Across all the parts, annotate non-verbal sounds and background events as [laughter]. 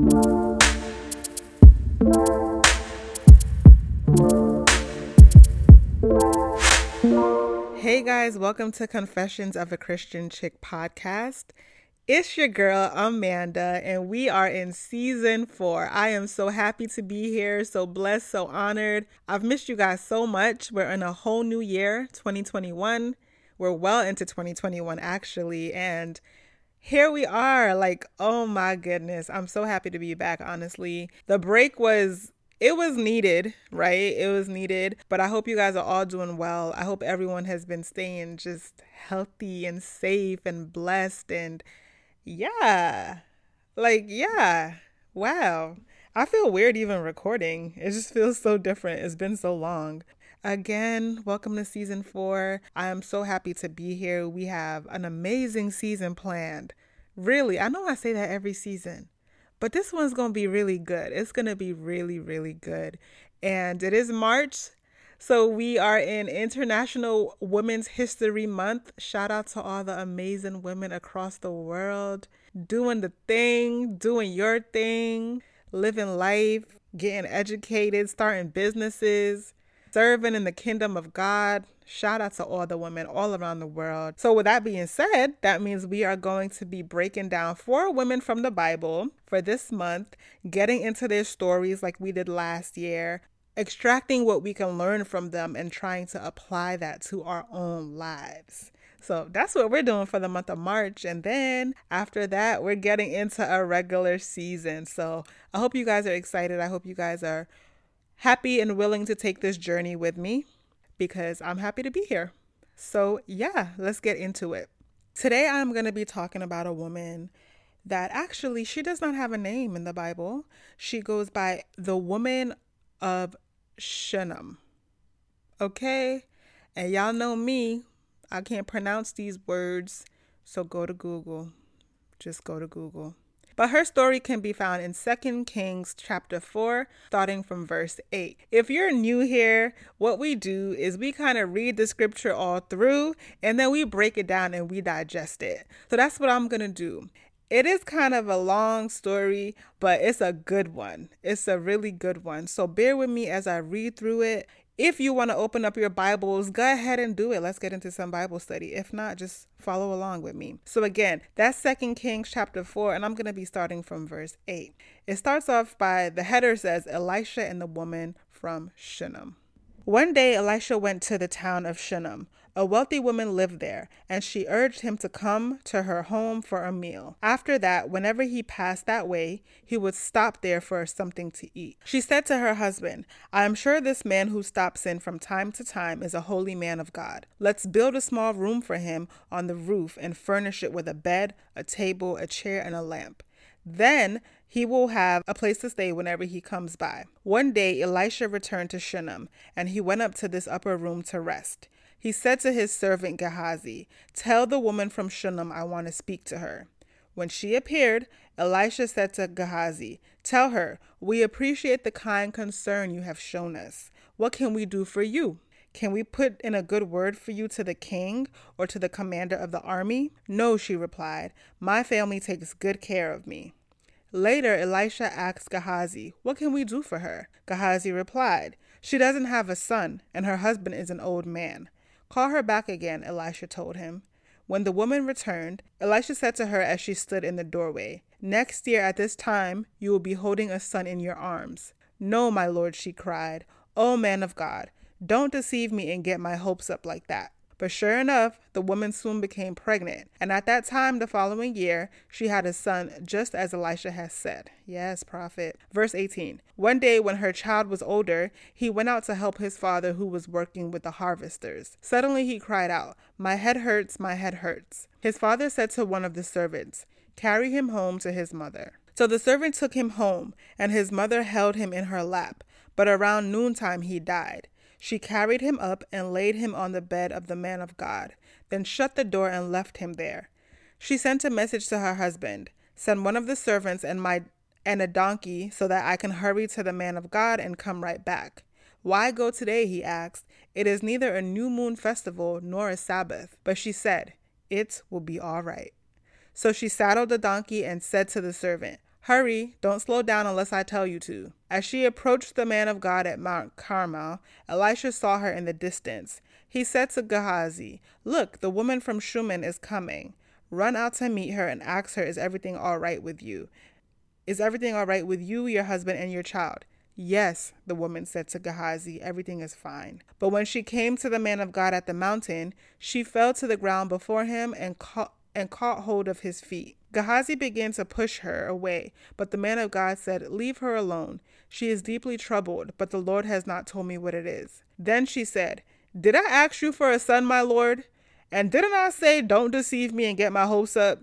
Hey guys, welcome to Confessions of a Christian Chick podcast. It's your girl, Amanda, and we are in season four. I am so happy to be here, so blessed, so honored. I've missed you guys so much. We're in a whole new year, 2021. We're well into 2021, actually, and here we are. Like, oh my goodness, I'm so happy to be back, honestly. The break was it was needed, right? It was needed. But I hope you guys are all doing well. I hope everyone has been staying just healthy and safe and blessed and yeah. Like, yeah. Wow. I feel weird even recording. It just feels so different. It's been so long. Again, welcome to season four. I am so happy to be here. We have an amazing season planned. Really, I know I say that every season, but this one's going to be really good. It's going to be really, really good. And it is March. So we are in International Women's History Month. Shout out to all the amazing women across the world doing the thing, doing your thing, living life, getting educated, starting businesses, serving in the kingdom of God. Shout out to all the women all around the world. So, with that being said, that means we are going to be breaking down four women from the Bible for this month, getting into their stories like we did last year, extracting what we can learn from them and trying to apply that to our own lives. So that's what we're doing for the month of March. And then after that, we're getting into a regular season. So I hope you guys are excited. I hope you guys are happy and willing to take this journey with me because I'm happy to be here. So, yeah, let's get into it. Today I'm going to be talking about a woman that actually she does not have a name in the Bible. She goes by the woman of Shunem. Okay? And y'all know me, I can't pronounce these words, so go to Google. Just go to Google. But her story can be found in 2 Kings chapter 4, starting from verse 8. If you're new here, what we do is we kind of read the scripture all through and then we break it down and we digest it. So that's what I'm going to do. It is kind of a long story, but it's a good one. It's a really good one. So bear with me as I read through it. If you want to open up your Bibles, go ahead and do it. Let's get into some Bible study. If not, just follow along with me. So again, that's Second Kings chapter 4, and I'm going to be starting from verse 8. It starts off by the header says Elisha and the woman from Shunem. One day Elisha went to the town of Shunem. A wealthy woman lived there, and she urged him to come to her home for a meal. After that, whenever he passed that way, he would stop there for something to eat. She said to her husband, I am sure this man who stops in from time to time is a holy man of God. Let's build a small room for him on the roof and furnish it with a bed, a table, a chair, and a lamp. Then he will have a place to stay whenever he comes by. One day Elisha returned to Shunem, and he went up to this upper room to rest. He said to his servant Gehazi, Tell the woman from Shunem I want to speak to her. When she appeared, Elisha said to Gehazi, Tell her, we appreciate the kind concern you have shown us. What can we do for you? Can we put in a good word for you to the king or to the commander of the army? No, she replied. My family takes good care of me. Later, Elisha asked Gehazi, What can we do for her? Gehazi replied, She doesn't have a son, and her husband is an old man. Call her back again, Elisha told him. When the woman returned, Elisha said to her as she stood in the doorway, Next year at this time you will be holding a son in your arms. No, my lord, she cried. O oh, man of God, don't deceive me and get my hopes up like that. But sure enough, the woman soon became pregnant, and at that time the following year, she had a son, just as Elisha had said. Yes, prophet. Verse 18 One day, when her child was older, he went out to help his father, who was working with the harvesters. Suddenly he cried out, My head hurts, my head hurts. His father said to one of the servants, Carry him home to his mother. So the servant took him home, and his mother held him in her lap. But around noontime he died. She carried him up and laid him on the bed of the man of God, then shut the door and left him there. She sent a message to her husband Send one of the servants and my and a donkey so that I can hurry to the man of God and come right back. Why go today? he asked. It is neither a new moon festival nor a Sabbath. But she said, It will be all right. So she saddled the donkey and said to the servant, Hurry, don't slow down unless I tell you to. As she approached the man of God at Mount Carmel, Elisha saw her in the distance. He said to Gehazi, Look, the woman from Shunem is coming. Run out to meet her and ask her, Is everything all right with you? Is everything all right with you, your husband, and your child? Yes, the woman said to Gehazi, everything is fine. But when she came to the man of God at the mountain, she fell to the ground before him and caught, and caught hold of his feet. Gehazi began to push her away, but the man of God said, Leave her alone. She is deeply troubled, but the Lord has not told me what it is. Then she said, Did I ask you for a son, my Lord? And didn't I say, Don't deceive me and get my hopes up?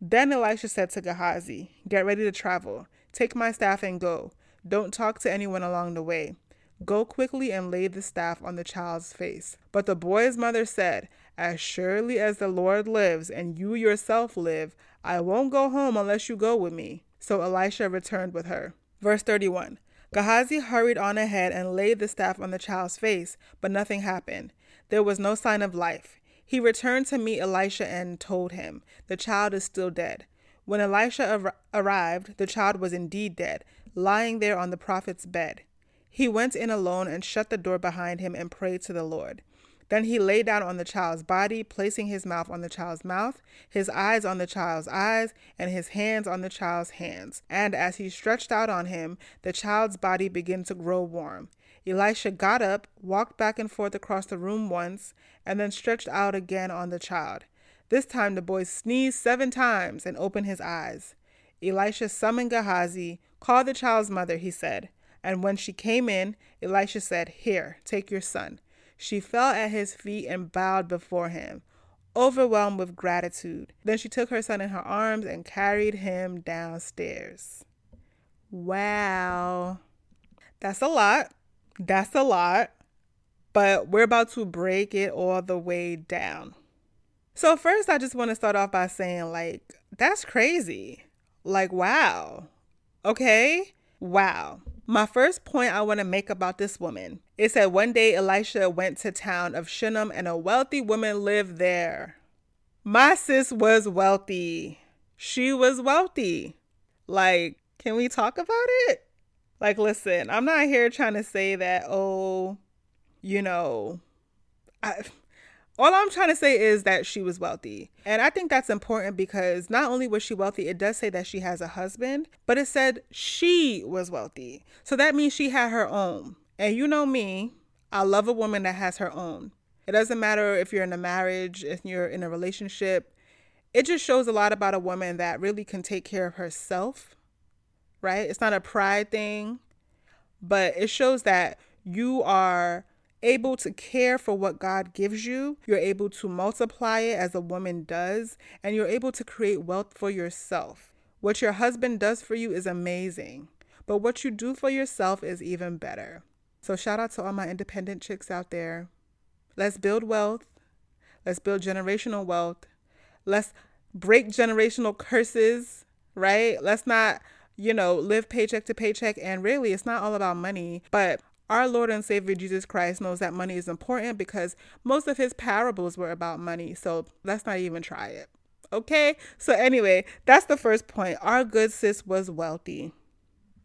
Then Elisha said to Gehazi, Get ready to travel. Take my staff and go. Don't talk to anyone along the way. Go quickly and lay the staff on the child's face. But the boy's mother said, As surely as the Lord lives and you yourself live, I won't go home unless you go with me. So Elisha returned with her. Verse 31 Gehazi hurried on ahead and laid the staff on the child's face, but nothing happened. There was no sign of life. He returned to meet Elisha and told him, The child is still dead. When Elisha ar- arrived, the child was indeed dead, lying there on the prophet's bed. He went in alone and shut the door behind him and prayed to the Lord. Then he lay down on the child's body, placing his mouth on the child's mouth, his eyes on the child's eyes, and his hands on the child's hands. And as he stretched out on him, the child's body began to grow warm. Elisha got up, walked back and forth across the room once, and then stretched out again on the child. This time the boy sneezed seven times and opened his eyes. Elisha summoned Gehazi. Call the child's mother, he said. And when she came in, Elisha said, Here, take your son. She fell at his feet and bowed before him, overwhelmed with gratitude. Then she took her son in her arms and carried him downstairs. Wow. That's a lot. That's a lot. But we're about to break it all the way down. So, first, I just want to start off by saying, like, that's crazy. Like, wow. Okay? Wow. My first point I want to make about this woman is that one day Elisha went to town of Shunem and a wealthy woman lived there. My sis was wealthy. She was wealthy. Like, can we talk about it? Like, listen, I'm not here trying to say that, oh, you know, I, all I'm trying to say is that she was wealthy. And I think that's important because not only was she wealthy, it does say that she has a husband, but it said she was wealthy. So that means she had her own. And you know me, I love a woman that has her own. It doesn't matter if you're in a marriage, if you're in a relationship. It just shows a lot about a woman that really can take care of herself right? It's not a pride thing, but it shows that you are able to care for what God gives you. You're able to multiply it as a woman does, and you're able to create wealth for yourself. What your husband does for you is amazing, but what you do for yourself is even better. So, shout out to all my independent chicks out there. Let's build wealth. Let's build generational wealth. Let's break generational curses, right? Let's not you know, live paycheck to paycheck. And really, it's not all about money, but our Lord and Savior Jesus Christ knows that money is important because most of his parables were about money. So let's not even try it. Okay? So, anyway, that's the first point. Our good sis was wealthy.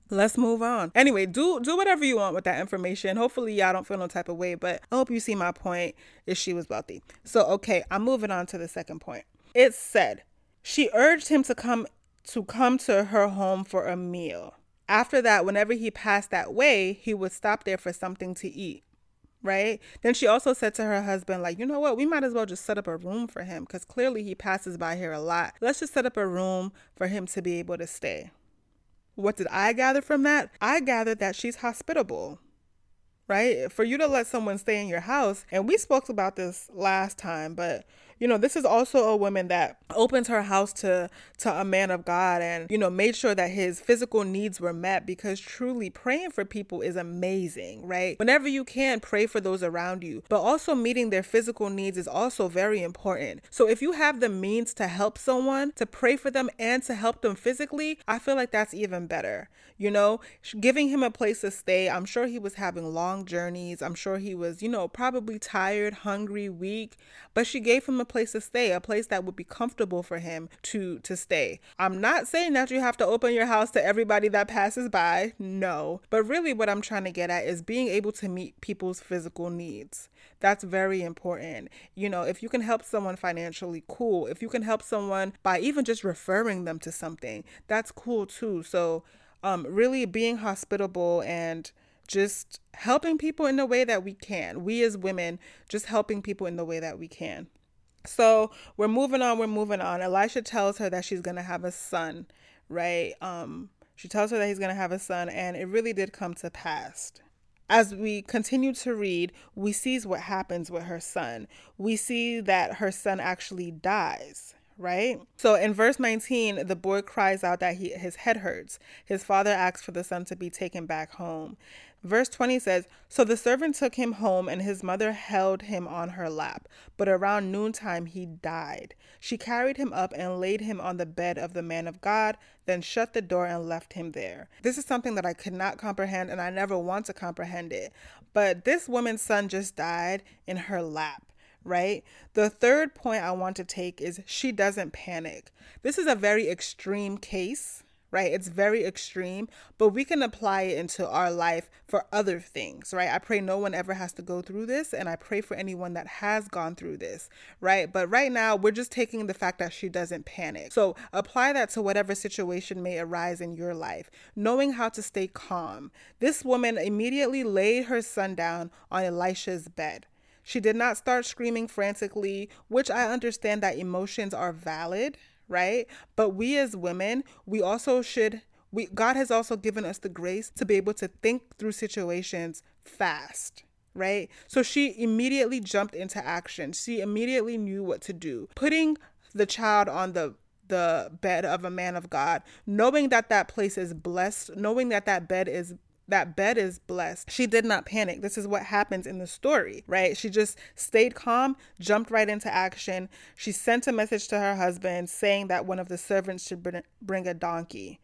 Let's move on. Anyway, do do whatever you want with that information. Hopefully y'all don't feel no type of way, but I hope you see my point is she was wealthy. So okay, I'm moving on to the second point. It said she urged him to come to come to her home for a meal. After that, whenever he passed that way, he would stop there for something to eat. Right? Then she also said to her husband, like, you know what? We might as well just set up a room for him because clearly he passes by here a lot. Let's just set up a room for him to be able to stay. What did I gather from that? I gathered that she's hospitable right? For you to let someone stay in your house, and we spoke about this last time, but you know this is also a woman that opened her house to to a man of god and you know made sure that his physical needs were met because truly praying for people is amazing right? Whenever you can pray for those around you. But also meeting their physical needs is also very important. So if you have the means to help someone to pray for them and to help them physically i feel like that's even better. You know giving him a place to stay i'm sure he was having long journeys. I'm sure he was you know probably tired hungry weak but she gave him a place to stay, a place that would be comfortable for him to to stay. I'm not saying that you have to open your house to everybody that passes by. No. But really what I'm trying to get at is being able to meet people's physical needs. That's very important. You know, if you can help someone financially, cool. If you can help someone by even just referring them to something, that's cool too. So, um, really being hospitable and just helping people in the way that we can. We as women, just helping people in the way that we can. So we're moving on, we're moving on. Elisha tells her that she's gonna have a son, right? Um, she tells her that he's gonna have a son, and it really did come to pass. As we continue to read, we see what happens with her son. We see that her son actually dies right? So in verse 19, the boy cries out that he, his head hurts. His father asks for the son to be taken back home. Verse 20 says So the servant took him home, and his mother held him on her lap. But around noontime he died. She carried him up and laid him on the bed of the man of God, then shut the door and left him there. This is something that I could not comprehend, and I never want to comprehend it. But this woman's son just died in her lap right? The third point I want to take is she doesn't panic. This is a very extreme case, right? It's very extreme, but we can apply it into our life for other things, right? I pray no one ever has to go through this, and I pray for anyone that has gone through this, right? But right now, we're just taking the fact that she doesn't panic. So apply that to whatever situation may arise in your life, knowing how to stay calm. This woman immediately laid her son down on Elisha's bed. She did not start screaming frantically, which I understand that emotions are valid, right? But we as women, we also should we God has also given us the grace to be able to think through situations fast right? So she immediately jumped into action. She immediately knew what to do. Putting the child on the the bed of a man of God, knowing that that place is blessed, knowing that that bed is that bed is blessed. She did not panic. This is what happens in the story, right? She just stayed calm, jumped right into action. She sent a message to her husband saying that one of the servants should bring a donkey.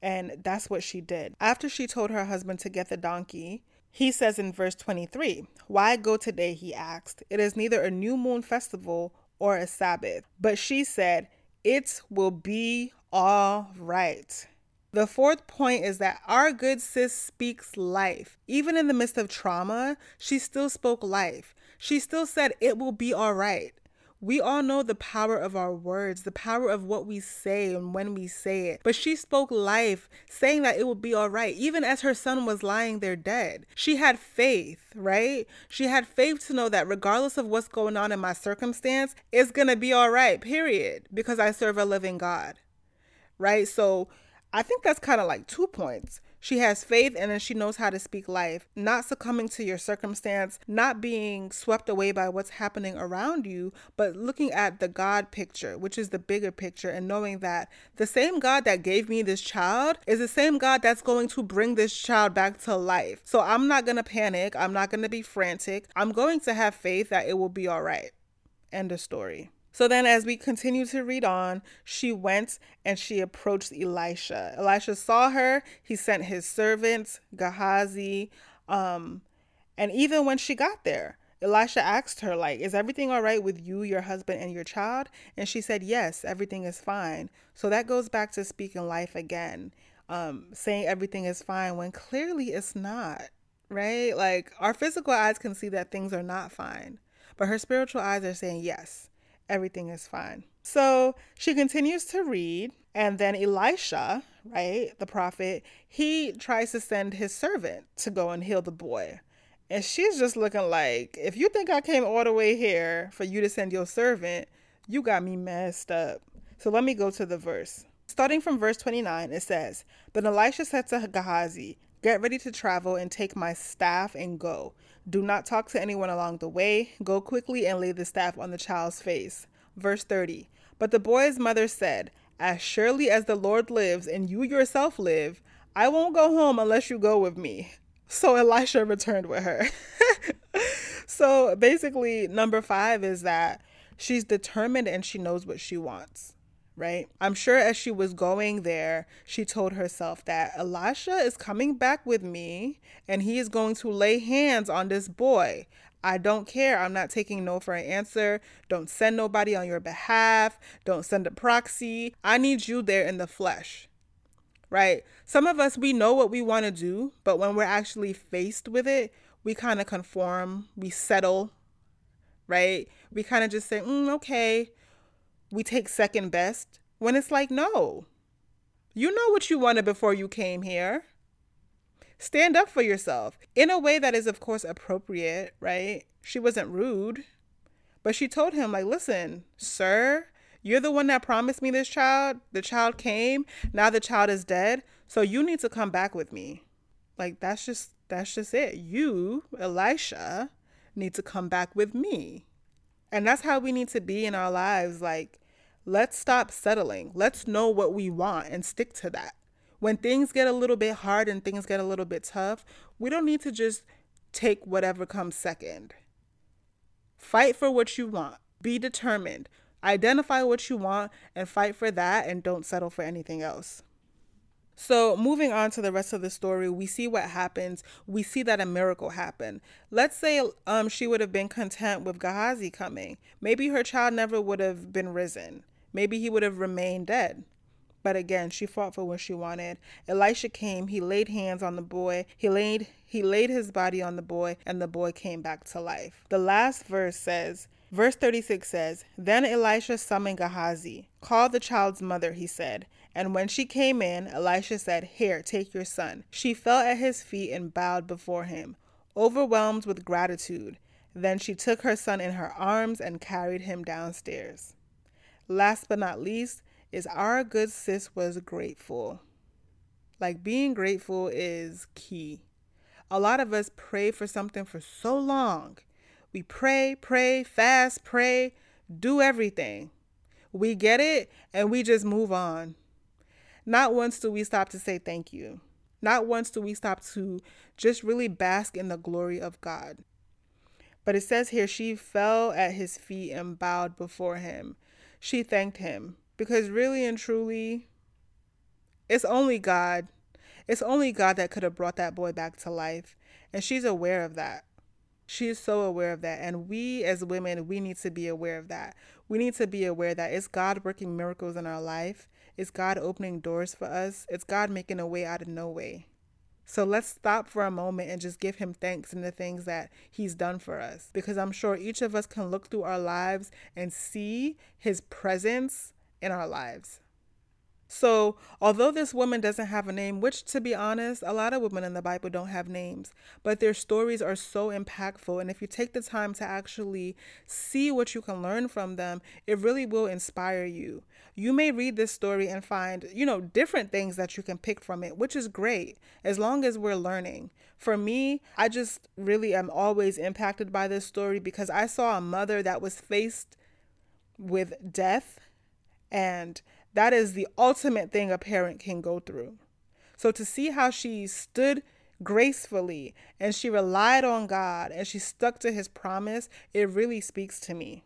And that's what she did. After she told her husband to get the donkey, he says in verse 23, Why go today? He asked. It is neither a new moon festival or a Sabbath. But she said, It will be all right. The fourth point is that our good sis speaks life. Even in the midst of trauma, she still spoke life. She still said, It will be all right. We all know the power of our words, the power of what we say and when we say it. But she spoke life, saying that it will be all right, even as her son was lying there dead. She had faith, right? She had faith to know that regardless of what's going on in my circumstance, it's going to be all right, period, because I serve a living God, right? So, I think that's kind of like two points. She has faith and then she knows how to speak life, not succumbing to your circumstance, not being swept away by what's happening around you, but looking at the God picture, which is the bigger picture, and knowing that the same God that gave me this child is the same God that's going to bring this child back to life. So I'm not going to panic. I'm not going to be frantic. I'm going to have faith that it will be all right. End of story. So then, as we continue to read on, she went and she approached Elisha. Elisha saw her. He sent his servants, Gehazi. Um, and even when she got there, Elisha asked her, like, is everything all right with you, your husband, and your child? And she said, yes, everything is fine. So that goes back to speaking life again, um, saying everything is fine when clearly it's not, right? Like, our physical eyes can see that things are not fine, but her spiritual eyes are saying, yes, everything is fine. So she continues to read, and then Elisha, right, the prophet, he tries to send his servant to go and heal the boy. And she's just looking like, if you think I came all the way here for you to send your servant, you got me messed up. So let me go to the verse. Starting from verse 29, it says, Then Elisha said to Gehazi, Get ready to travel and take my staff and go. Do not talk to anyone along the way. Go quickly and lay the staff on the child's face. Verse 30. But the boy's mother said, As surely as the Lord lives and you yourself live, I won't go home unless you go with me. So Elisha returned with her. [laughs] so basically, number five is that she's determined and she knows what she wants right? I'm sure as she was going there, she told herself that Elisha is coming back with me and he is going to lay hands on this boy. I don't care. I'm not taking no for an answer. Don't send nobody on your behalf. Don't send a proxy. I need you there in the flesh. Right? Some of us, we know what we want to do, but when we're actually faced with it, we kind of conform, we settle, right? We kind of just say, mm, okay, we take second best. When it's like, no, you know what you wanted before you came here. Stand up for yourself in a way that is, of course, appropriate, right? She wasn't rude, but she told him, like, listen, sir, you're the one that promised me this child. The child came. Now the child is dead. So you need to come back with me. Like, that's just, that's just it. You, Elisha, need to come back with me. And that's how we need to be in our lives. Like, let's stop settling. Let's know what we want and stick to that when things get a little bit hard and things get a little bit tough, we don't need to just take whatever comes second. Fight for what you want. Be determined. Identify what you want and fight for that and don't settle for anything else. So, moving on to the rest of the story, we see what happens. We see that a miracle happened. Let's say um, she would have been content with Gehazi coming. Maybe her child never would have been risen. Maybe he would have remained dead. But again, she fought for what she wanted. Elisha came, he laid hands on the boy. He laid he laid his body on the boy and the boy came back to life. The last verse says, verse 36 says, "Then Elisha summoned Gehazi. Call the child's mother," he said. And when she came in, Elisha said, "Here, take your son." She fell at his feet and bowed before him, overwhelmed with gratitude. Then she took her son in her arms and carried him downstairs. Last but not least, is our good sis was grateful. Like being grateful is key. A lot of us pray for something for so long. We pray, pray, fast, pray, do everything. We get it and we just move on. Not once do we stop to say thank you. Not once do we stop to just really bask in the glory of God. But it says here, she fell at his feet and bowed before him. She thanked him because really and truly, it's only God. It's only God that could have brought that boy back to life. And she's aware of that. She is so aware of that. And we as women, we need to be aware of that. We need to be aware that it's God working miracles in our life. It's God opening doors for us. It's God making a way out of no way. So let's stop for a moment and just give him thanks in the things that he's done for us. Because I'm sure each of us can look through our lives and see his presence in our lives. So, although this woman doesn't have a name, which to be honest, a lot of women in the Bible don't have names, but their stories are so impactful. And if you take the time to actually see what you can learn from them, it really will inspire you. You may read this story and find, you know, different things that you can pick from it, which is great as long as we're learning. For me, I just really am always impacted by this story because I saw a mother that was faced with death and that is the ultimate thing a parent can go through. So to see how she stood gracefully and she relied on God and she stuck to his promise, it really speaks to me.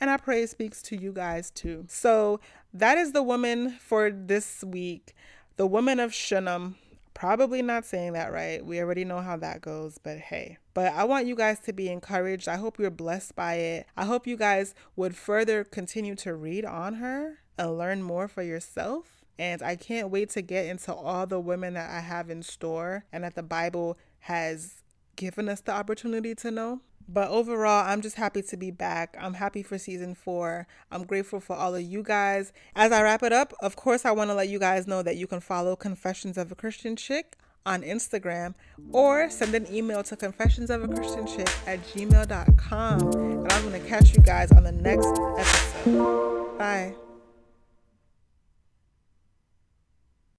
And I pray it speaks to you guys too. So that is the woman for this week, the woman of Shunem. Probably not saying that right. We already know how that goes, but hey. But I want you guys to be encouraged. I hope you're blessed by it. I hope you guys would further continue to read on her learn more for yourself. And I can't wait to get into all the women that I have in store and that the Bible has given us the opportunity to know. But overall, I'm just happy to be back. I'm happy for season four. I'm grateful for all of you guys. As I wrap it up, of course, I want to let you guys know that you can follow Confessions of a Christian Chick on Instagram or send an email to confessionsofachristianchick at gmail.com. And I'm going to catch you guys on the next episode. Bye.